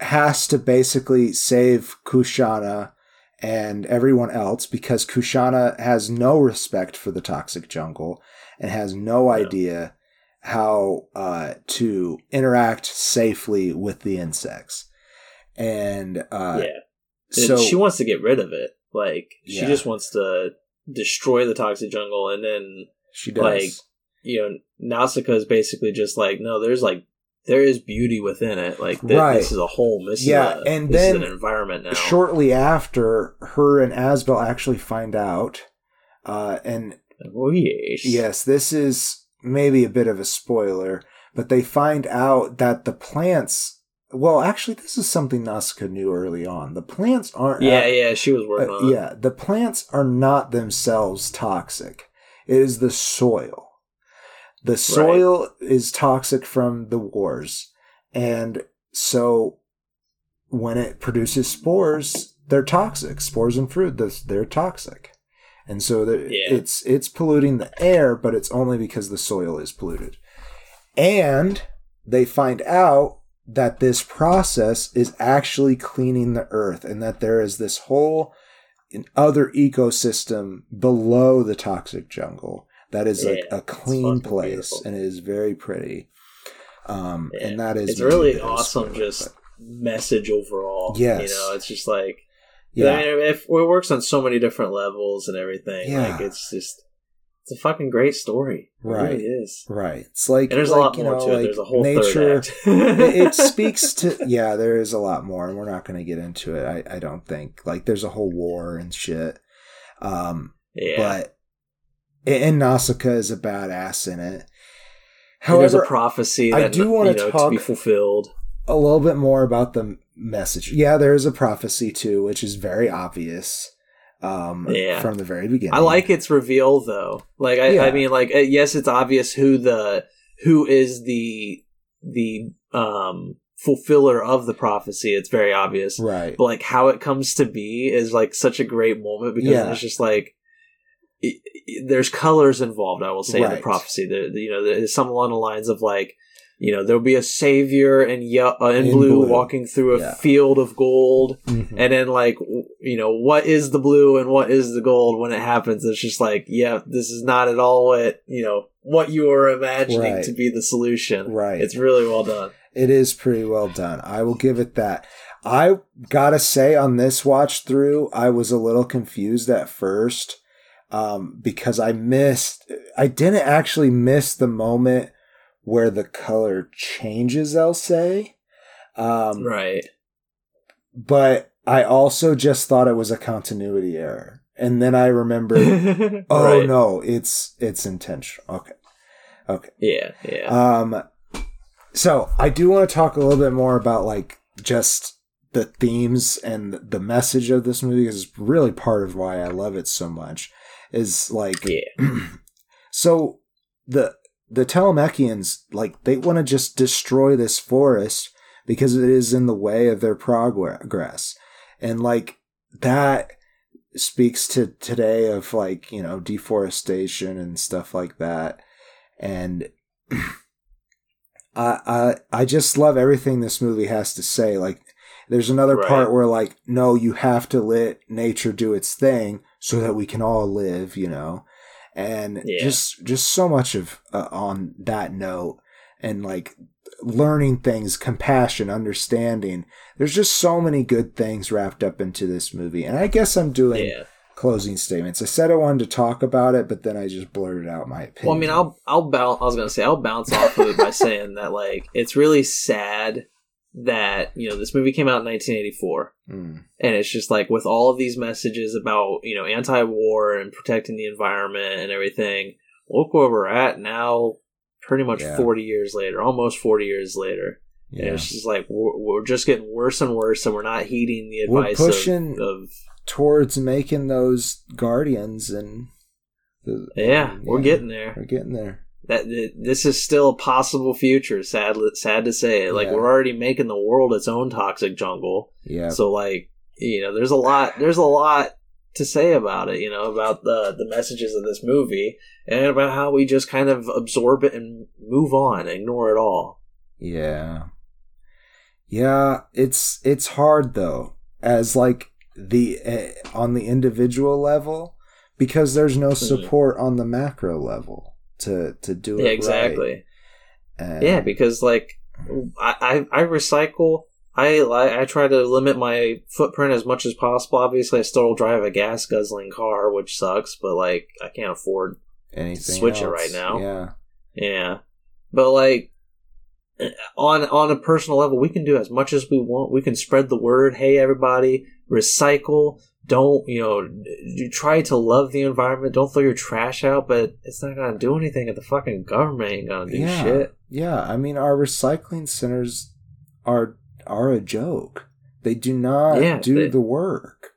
[SPEAKER 3] has to basically save Kushana and everyone else because Kushana has no respect for the toxic jungle and has no
[SPEAKER 2] Yeah.
[SPEAKER 3] idea how uh, to interact safely with the insects. And uh,
[SPEAKER 2] yeah.
[SPEAKER 3] So
[SPEAKER 2] she wants to get rid of it. Like she just wants to destroy the toxic jungle, and then
[SPEAKER 3] she does.
[SPEAKER 2] like, you know, Nausicaa is basically just like, no, there's like there is beauty within it. Like th-
[SPEAKER 3] Right.
[SPEAKER 2] this is a home. This
[SPEAKER 3] Yeah,
[SPEAKER 2] is a,
[SPEAKER 3] and then
[SPEAKER 2] an environment now.
[SPEAKER 3] shortly after, her and Asbel actually find out, uh, and
[SPEAKER 2] Oh yes.
[SPEAKER 3] Yes, this is maybe a bit of a spoiler, but they find out that the plants. Well, actually, this is something Nausicaa knew early on. The plants aren't.
[SPEAKER 2] Yeah, yeah. She was working
[SPEAKER 3] uh,
[SPEAKER 2] on
[SPEAKER 3] yeah, the plants are not themselves toxic. It is the soil. The soil is toxic from the wars, and so when it produces spores, they're toxic. Spores and fruit, they're- they're toxic, and so the,
[SPEAKER 2] Yeah.
[SPEAKER 3] it's it's polluting the air, but it's only because the soil is polluted. And they find out that this process is actually cleaning the earth, and that there is this whole other ecosystem below the toxic jungle that is like
[SPEAKER 2] Yeah,
[SPEAKER 3] a
[SPEAKER 2] it's
[SPEAKER 3] clean place,
[SPEAKER 2] beautiful.
[SPEAKER 3] and it is very pretty. Um,
[SPEAKER 2] Yeah.
[SPEAKER 3] and that is
[SPEAKER 2] it's really
[SPEAKER 3] a
[SPEAKER 2] awesome. Just message overall.
[SPEAKER 3] Yes.
[SPEAKER 2] You know, it's just like
[SPEAKER 3] yeah,
[SPEAKER 2] mean, if it works on so many different levels and everything,
[SPEAKER 3] Yeah.
[SPEAKER 2] like it's just it's a fucking great story. It
[SPEAKER 3] Right.
[SPEAKER 2] really is.
[SPEAKER 3] right. It's like
[SPEAKER 2] And there's
[SPEAKER 3] like,
[SPEAKER 2] a lot
[SPEAKER 3] you
[SPEAKER 2] more
[SPEAKER 3] know,
[SPEAKER 2] to it.
[SPEAKER 3] like
[SPEAKER 2] There's a whole
[SPEAKER 3] nature. it, speaks to yeah there is a lot more and we're not going to get into it I, I don't think like there's a whole war and shit um
[SPEAKER 2] yeah.
[SPEAKER 3] but and Nausicaa is a badass in it
[SPEAKER 2] And there's a
[SPEAKER 3] however
[SPEAKER 2] prophecy
[SPEAKER 3] I do wanna
[SPEAKER 2] you know,
[SPEAKER 3] talk-
[SPEAKER 2] to be fulfilled.
[SPEAKER 3] a little bit more about the message yeah there is a prophecy too which is very obvious um
[SPEAKER 2] Yeah.
[SPEAKER 3] from the very beginning
[SPEAKER 2] I like its reveal though. Like I,
[SPEAKER 3] Yeah.
[SPEAKER 2] I mean, like uh, yes, it's obvious who the who is the the um fulfiller of the prophecy. It's very obvious.
[SPEAKER 3] right
[SPEAKER 2] but like how it comes to be is like such a great moment because
[SPEAKER 3] Yeah.
[SPEAKER 2] it's just like it, it- there's colors involved i will say in the prophecy there you know there's some along the lines of like you know there'll be a savior in, ye- uh, in,
[SPEAKER 3] In
[SPEAKER 2] blue,
[SPEAKER 3] blue.
[SPEAKER 2] walking through a
[SPEAKER 3] Yeah.
[SPEAKER 2] field of gold
[SPEAKER 3] Mhm.
[SPEAKER 2] and then like w- you know what is the blue and what is the gold when it happens it's just like yeah this is not at all what you know what you were imagining
[SPEAKER 3] Right.
[SPEAKER 2] to be the solution
[SPEAKER 3] Right.
[SPEAKER 2] it's really well done
[SPEAKER 3] It is pretty well done. I will give it that. I gotta say, on this watch through, I was a little confused at first um, because I missed. I didn't actually miss the moment where the color changes. I'll say, um,
[SPEAKER 2] right
[SPEAKER 3] but I also just thought it was a continuity error, and then I remembered. oh
[SPEAKER 2] Right.
[SPEAKER 3] no, it's it's intentional. Okay, okay.
[SPEAKER 2] yeah yeah
[SPEAKER 3] Um, so I do want to talk a little bit more about like just the themes and the message of this movie is really part of why I love it so much. Is like,
[SPEAKER 2] yeah
[SPEAKER 3] so the the Tolmekians like they want to just destroy this forest because it is in the way of their progress, and like that speaks to today of like you know deforestation and stuff like that and I, I I just love everything this movie has to say. Like, there's another
[SPEAKER 2] Right.
[SPEAKER 3] part where like, no, you have to let nature do its thing so that we can all live, you know, and
[SPEAKER 2] Yeah.
[SPEAKER 3] just just so much of uh, on that note, and like learning things, compassion, understanding. There's just so many good things wrapped up into this movie, and I guess I'm doing
[SPEAKER 2] yeah
[SPEAKER 3] closing statements. I said I wanted to talk about it, but then I just blurted out my opinion.
[SPEAKER 2] Well, I mean, I'll I'll bounce. I was gonna say I'll bounce off of it by saying that like it's really sad that you know this movie came out in 1984,
[SPEAKER 3] Mm,
[SPEAKER 2] and it's just like with all of these messages about you know anti-war and protecting the environment and everything. Look where we're at now, pretty much
[SPEAKER 3] Yeah.
[SPEAKER 2] 40 years later, almost 40 years later. And
[SPEAKER 3] yeah.
[SPEAKER 2] it's just like we're, we're just getting worse and worse, and we're not heeding the advice We're
[SPEAKER 3] pushing-
[SPEAKER 2] of, of
[SPEAKER 3] towards making those guardians and the,
[SPEAKER 2] yeah, we're getting there.
[SPEAKER 3] we're getting there
[SPEAKER 2] that th- this is still a possible future. Sad, sad to say. Like
[SPEAKER 3] Yeah.
[SPEAKER 2] we're already making the world its own toxic jungle.
[SPEAKER 3] Yeah.
[SPEAKER 2] So like you know, there's a lot. There's a lot to say about it. You know, about the the messages of this movie and about how we just kind of absorb it and move on, ignore it all.
[SPEAKER 3] Yeah. Yeah, it's it's hard though as like the uh, on the individual level because there's no support on the macro level to to do it
[SPEAKER 2] Yeah, exactly.
[SPEAKER 3] right. And-
[SPEAKER 2] Yeah, because like I, I I recycle. I I I try to limit my footprint as much as possible. Obviously, I still drive a gas guzzling car, which sucks. But like, I can't afford.
[SPEAKER 3] anything
[SPEAKER 2] switch it right now.
[SPEAKER 3] Yeah.
[SPEAKER 2] Yeah, but like on on a personal level, we can do as much as we want. We can spread the word. Hey, everybody, recycle. Don't you know? You try to love the environment. Don't throw your trash out. But it's not gonna do anything. If the fucking government ain't gonna do
[SPEAKER 3] yeah.
[SPEAKER 2] shit.
[SPEAKER 3] Yeah, I mean our recycling centers are are a joke. They do not
[SPEAKER 2] Yeah,
[SPEAKER 3] do
[SPEAKER 2] they-
[SPEAKER 3] the work.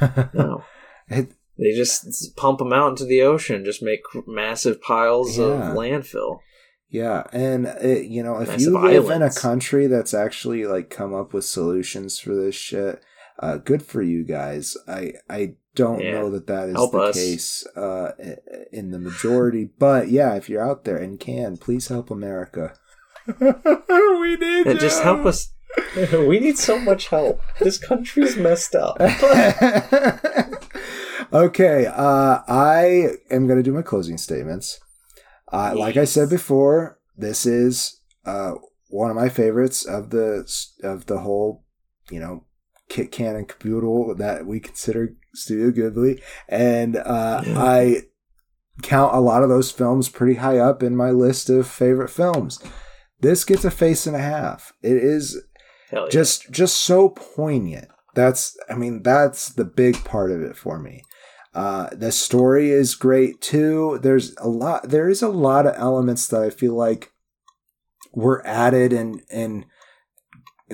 [SPEAKER 2] No.
[SPEAKER 3] It-
[SPEAKER 2] They just pump them out into the ocean, just make massive piles of landfill.
[SPEAKER 3] Yeah, and it, you know, if
[SPEAKER 2] Massive
[SPEAKER 3] you live in a country that's actually like come up with solutions for this shit, uh, good for you guys. I I don't
[SPEAKER 2] Yeah.
[SPEAKER 3] know that that is
[SPEAKER 2] Help
[SPEAKER 3] the
[SPEAKER 2] us.
[SPEAKER 3] case uh, in the majority, but yeah, if you're out there and can, please help America. we need
[SPEAKER 2] And just help us. we need so much help. This country's messed up.
[SPEAKER 3] okay, uh, I am going to do my closing statements. Uh, Like I said before, this is uh, one of my favorites of the of the whole, you know, Kit Kat and Caboodle that we consider Studio Ghibli, and uh,
[SPEAKER 2] Yeah.
[SPEAKER 3] I count a lot of those films pretty high up in my list of favorite films. This gets a face and a half. It is
[SPEAKER 2] yeah.
[SPEAKER 3] just just so poignant that's i mean that's the big part of it for me uh the story is great too there's a lot there is a lot of elements that i feel like were added and and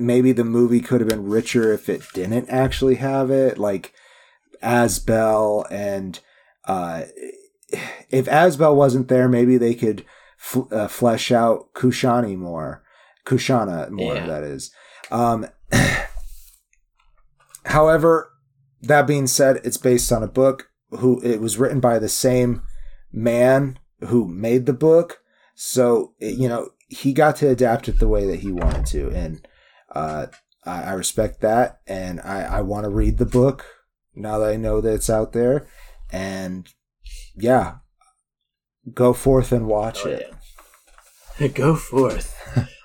[SPEAKER 3] maybe the movie could have been richer if it didn't actually have it like asbel and uh if asbel wasn't there maybe they could f- uh, flesh out kushani more kushana more
[SPEAKER 2] Yeah.
[SPEAKER 3] that is um, however, that being said, it's based on a book. Who it was written by the same man who made the book, so it, you know he got to adapt it the way that he wanted to, and uh, I, I respect that, and I, I want to read the book now that I know that it's out there, and yeah, go forth and watch
[SPEAKER 2] Hell
[SPEAKER 3] it.
[SPEAKER 2] yeah. Go forth.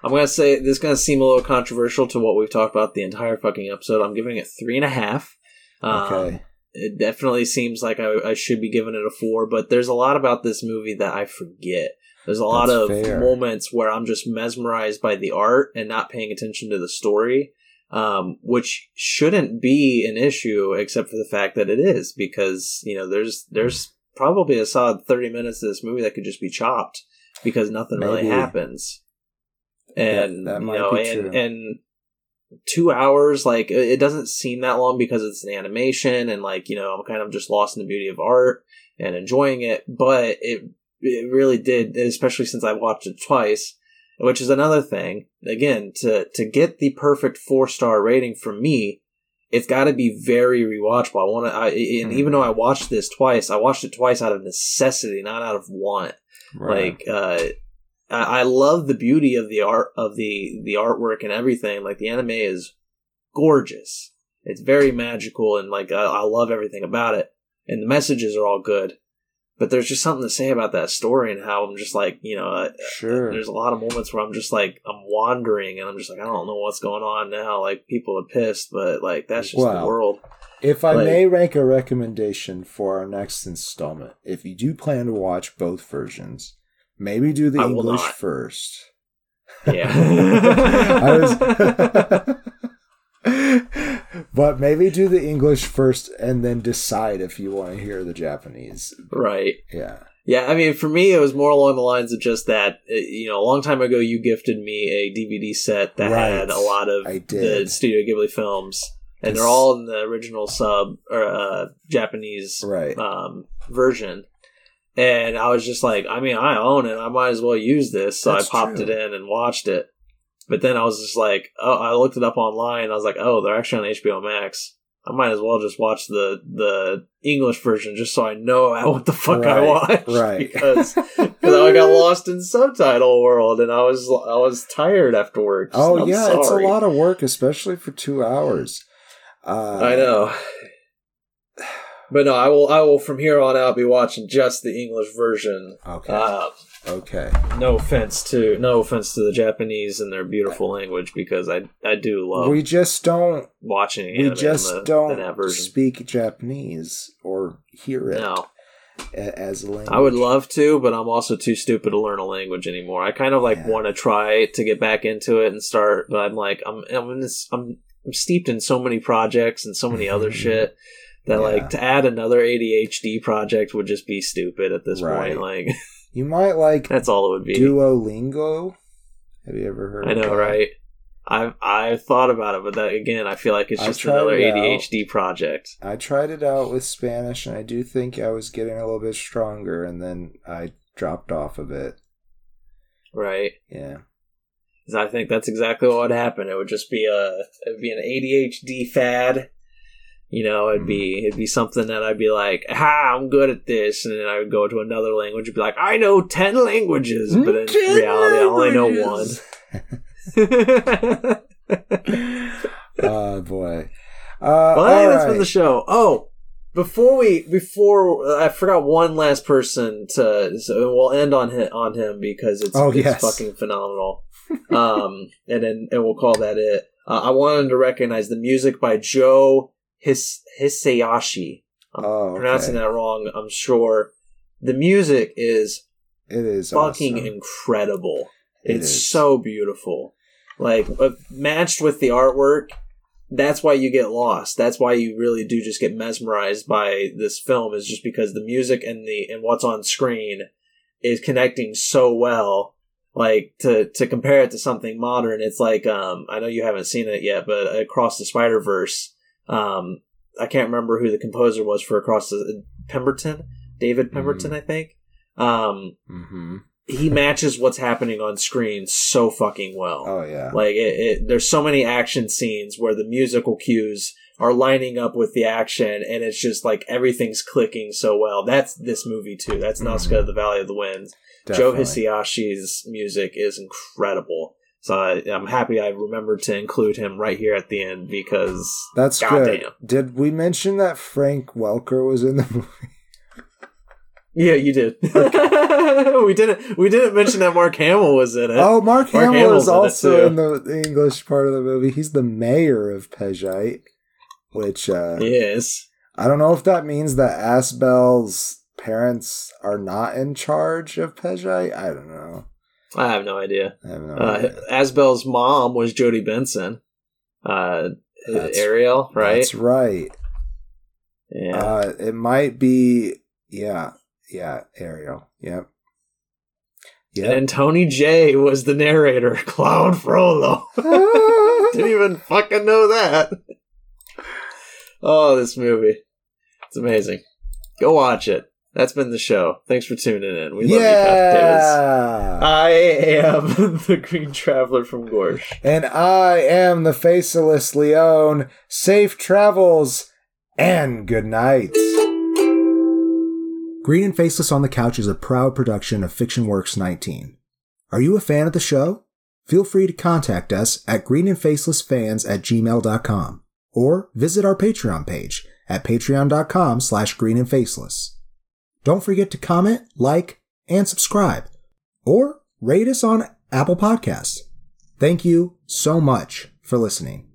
[SPEAKER 2] I'm gonna say this is gonna seem a little controversial to what we've talked about the entire fucking episode. I'm giving it three and a half. Um,
[SPEAKER 3] Okay.
[SPEAKER 2] It definitely seems like I, I should be giving it a four, but there's a lot about this movie that I forget. There's a lot
[SPEAKER 3] That's
[SPEAKER 2] of
[SPEAKER 3] fair.
[SPEAKER 2] moments where I'm just mesmerized by the art and not paying attention to the story, um, which shouldn't be an issue except for the fact that it is because you know there's there's probably a solid 30 minutes of this movie that could just be chopped because nothing really happens. And
[SPEAKER 3] that
[SPEAKER 2] you
[SPEAKER 3] might
[SPEAKER 2] know,
[SPEAKER 3] be
[SPEAKER 2] and
[SPEAKER 3] true.
[SPEAKER 2] and two hours like it doesn't seem that long because it's an animation and like you know i'm kind of just lost in the beauty of art and enjoying it but it it really did especially since i watched it twice which is another thing again to to get the perfect four star rating from me it's got to be very rewatchable i want to I, and
[SPEAKER 3] Mhm.
[SPEAKER 2] even though i watched this twice i watched it twice out of necessity not out of want
[SPEAKER 3] Right.
[SPEAKER 2] like uh I, I love the beauty of the art of the the artwork and everything. Like the anime is gorgeous. It's very magical and like I, I love everything about it. And the messages are all good. But there's just something to say about that story and how i'm just like you know
[SPEAKER 3] sure.
[SPEAKER 2] there's a lot of moments where i'm just like i'm wandering and i'm just like i don't know what's going on now. Like people are pissed but like that's just the world.
[SPEAKER 3] If I
[SPEAKER 2] Like-
[SPEAKER 3] may rank a recommendation for our next installment, if you do plan to watch both versions, maybe do the
[SPEAKER 2] I
[SPEAKER 3] English first.
[SPEAKER 2] yeah
[SPEAKER 3] I was, but maybe do the English first and then decide if you want to hear the Japanese.
[SPEAKER 2] right
[SPEAKER 3] Yeah.
[SPEAKER 2] Yeah, I mean, for me, it was more along the lines of just that. uh, You know, a long time ago, you gifted me a DVD set that
[SPEAKER 3] Right.
[SPEAKER 2] had a lot of
[SPEAKER 3] I
[SPEAKER 2] the. Studio Ghibli films, and they're all in the original sub or uh, Japanese
[SPEAKER 3] Right.
[SPEAKER 2] um, version. And I was just like, I mean, I own it. I might as well use this. So
[SPEAKER 3] That's
[SPEAKER 2] I popped
[SPEAKER 3] true.
[SPEAKER 2] it in and watched it. But then I was just like, oh, I looked it up online. I was like, oh, they're actually on HBO Max. I might as well just watch the the English version just so I know what the fuck I
[SPEAKER 3] Right,
[SPEAKER 2] watched.
[SPEAKER 3] right.
[SPEAKER 2] Because because I got lost in subtitle world and I was I was tired afterwards.
[SPEAKER 3] Oh
[SPEAKER 2] I'm
[SPEAKER 3] yeah, it's a lot of work, especially for two hours. Uh,
[SPEAKER 2] I know. But no, I will. I will from here on out be watching just the English version.
[SPEAKER 3] Okay.
[SPEAKER 2] Uh,
[SPEAKER 3] okay.
[SPEAKER 2] no offense to no offense to the Japanese and their beautiful language because I I do love
[SPEAKER 3] we just don't.
[SPEAKER 2] watching
[SPEAKER 3] We just
[SPEAKER 2] the,
[SPEAKER 3] don't speak Japanese or hear it
[SPEAKER 2] No,
[SPEAKER 3] as a language.
[SPEAKER 2] I would love to, but I'm also too stupid to learn a language anymore. I kind of like
[SPEAKER 3] Yeah.
[SPEAKER 2] want to try to get back into it and start, but I'm like I'm I'm in this I'm I'm steeped in so many projects and so many other shit that
[SPEAKER 3] Yeah.
[SPEAKER 2] like to add another ADHD project would just be stupid at this
[SPEAKER 3] Right.
[SPEAKER 2] point. Like
[SPEAKER 3] You might like
[SPEAKER 2] that's all it would be.
[SPEAKER 3] Duolingo. Have you ever heard?
[SPEAKER 2] I know, right? I've I've thought about it, but that again, I feel like it's just another
[SPEAKER 3] it out.
[SPEAKER 2] ADHD project.
[SPEAKER 3] I tried it out with Spanish, and I do think I was getting a little bit stronger, and then I dropped off a bit.
[SPEAKER 2] Right?
[SPEAKER 3] Yeah.
[SPEAKER 2] 'Cause I think that's exactly what would happen. It would just be a it would be an ADHD fad. You know, it'd be
[SPEAKER 3] Mm-hmm.
[SPEAKER 2] it'd be something that I'd be like, "Ha, I'm good at this," and then I would go to another language and be like, "I know ten languages," but in
[SPEAKER 3] Ten
[SPEAKER 2] reality, I only know one.
[SPEAKER 3] languages. oh boy. Uh,
[SPEAKER 2] Well, hey, that's been the show. Oh, before we before I forgot one last person to so we'll end on him on him because it's,
[SPEAKER 3] Oh,
[SPEAKER 2] it's
[SPEAKER 3] yes.
[SPEAKER 2] fucking phenomenal. um, and then and we'll call that it. Uh, I wanted to recognize the music by Joe His Hisayashi. I'm
[SPEAKER 3] Oh, okay.
[SPEAKER 2] pronouncing that wrong. I'm sure. The music is
[SPEAKER 3] It is
[SPEAKER 2] fucking
[SPEAKER 3] awesome.
[SPEAKER 2] incredible.
[SPEAKER 3] It
[SPEAKER 2] it's
[SPEAKER 3] is.
[SPEAKER 2] so beautiful. Like uh, matched with the artwork, that's why you get lost. That's why you really do just get mesmerized by this film is just because the music and the and what's on screen is connecting so well. Like to to compare it to something modern, it's like um I know you haven't seen it yet, but Across the Spider Verse, um I can't remember who the composer was for Across the Pemberton, David Pemberton, I think. Um,
[SPEAKER 3] hmm
[SPEAKER 2] he matches what's happening on screen so fucking well.
[SPEAKER 3] Oh yeah.
[SPEAKER 2] Like it, it, there's so many action scenes where the musical cues are lining up with the action, and it's just like everything's clicking so well. That's this movie too. That's Nausicaa,
[SPEAKER 3] Mhm.
[SPEAKER 2] the Valley of the Winds. Joe
[SPEAKER 3] Definitely.
[SPEAKER 2] Hisayashi's music is incredible. So I, I'm happy I remembered to include him right here at the end because
[SPEAKER 3] That's
[SPEAKER 2] Goddamn.
[SPEAKER 3] good. Did we mention that Frank Welker was in the movie?
[SPEAKER 2] yeah, you did. we didn't we didn't mention that Mark Hamill was in it.
[SPEAKER 3] Oh, Mark,
[SPEAKER 2] Mark
[SPEAKER 3] Hamill
[SPEAKER 2] Hamill's
[SPEAKER 3] is also
[SPEAKER 2] too.
[SPEAKER 3] in the, the English part of the movie. He's the mayor of Pejite, which uh,
[SPEAKER 2] Yes.
[SPEAKER 3] I don't know if that means that Asbel's parents are not in charge of Pejite. I don't know.
[SPEAKER 2] I have no idea.
[SPEAKER 3] I have no
[SPEAKER 2] Uh,
[SPEAKER 3] idea.
[SPEAKER 2] Asbel's mom was Jodi Benson. Uh,
[SPEAKER 3] That's-
[SPEAKER 2] Ariel, right?
[SPEAKER 3] That's right.
[SPEAKER 2] yeah.
[SPEAKER 3] Uh, it might be, yeah, yeah, Ariel. Yep. Yep.
[SPEAKER 2] And Tony Jay was the narrator, Claude Frollo. Didn't even fucking know that. Oh, this movie. It's amazing. Go watch it. That's been the show. Thanks for tuning in. We love you, Cuff Davis. I am the Green Traveler from Gorsh.
[SPEAKER 3] And I am the faceless Leone. Safe travels and good night. Green and Faceless on the Couch is a proud production of FictionWorks 19. Are you a fan of the show? Feel free to contact us at greenandfacelessfans at gmail.com or visit our Patreon page at patreon.com slash greenandfaceless. Don't forget to comment, like, and subscribe or rate us on Apple Podcasts. Thank you so much for listening.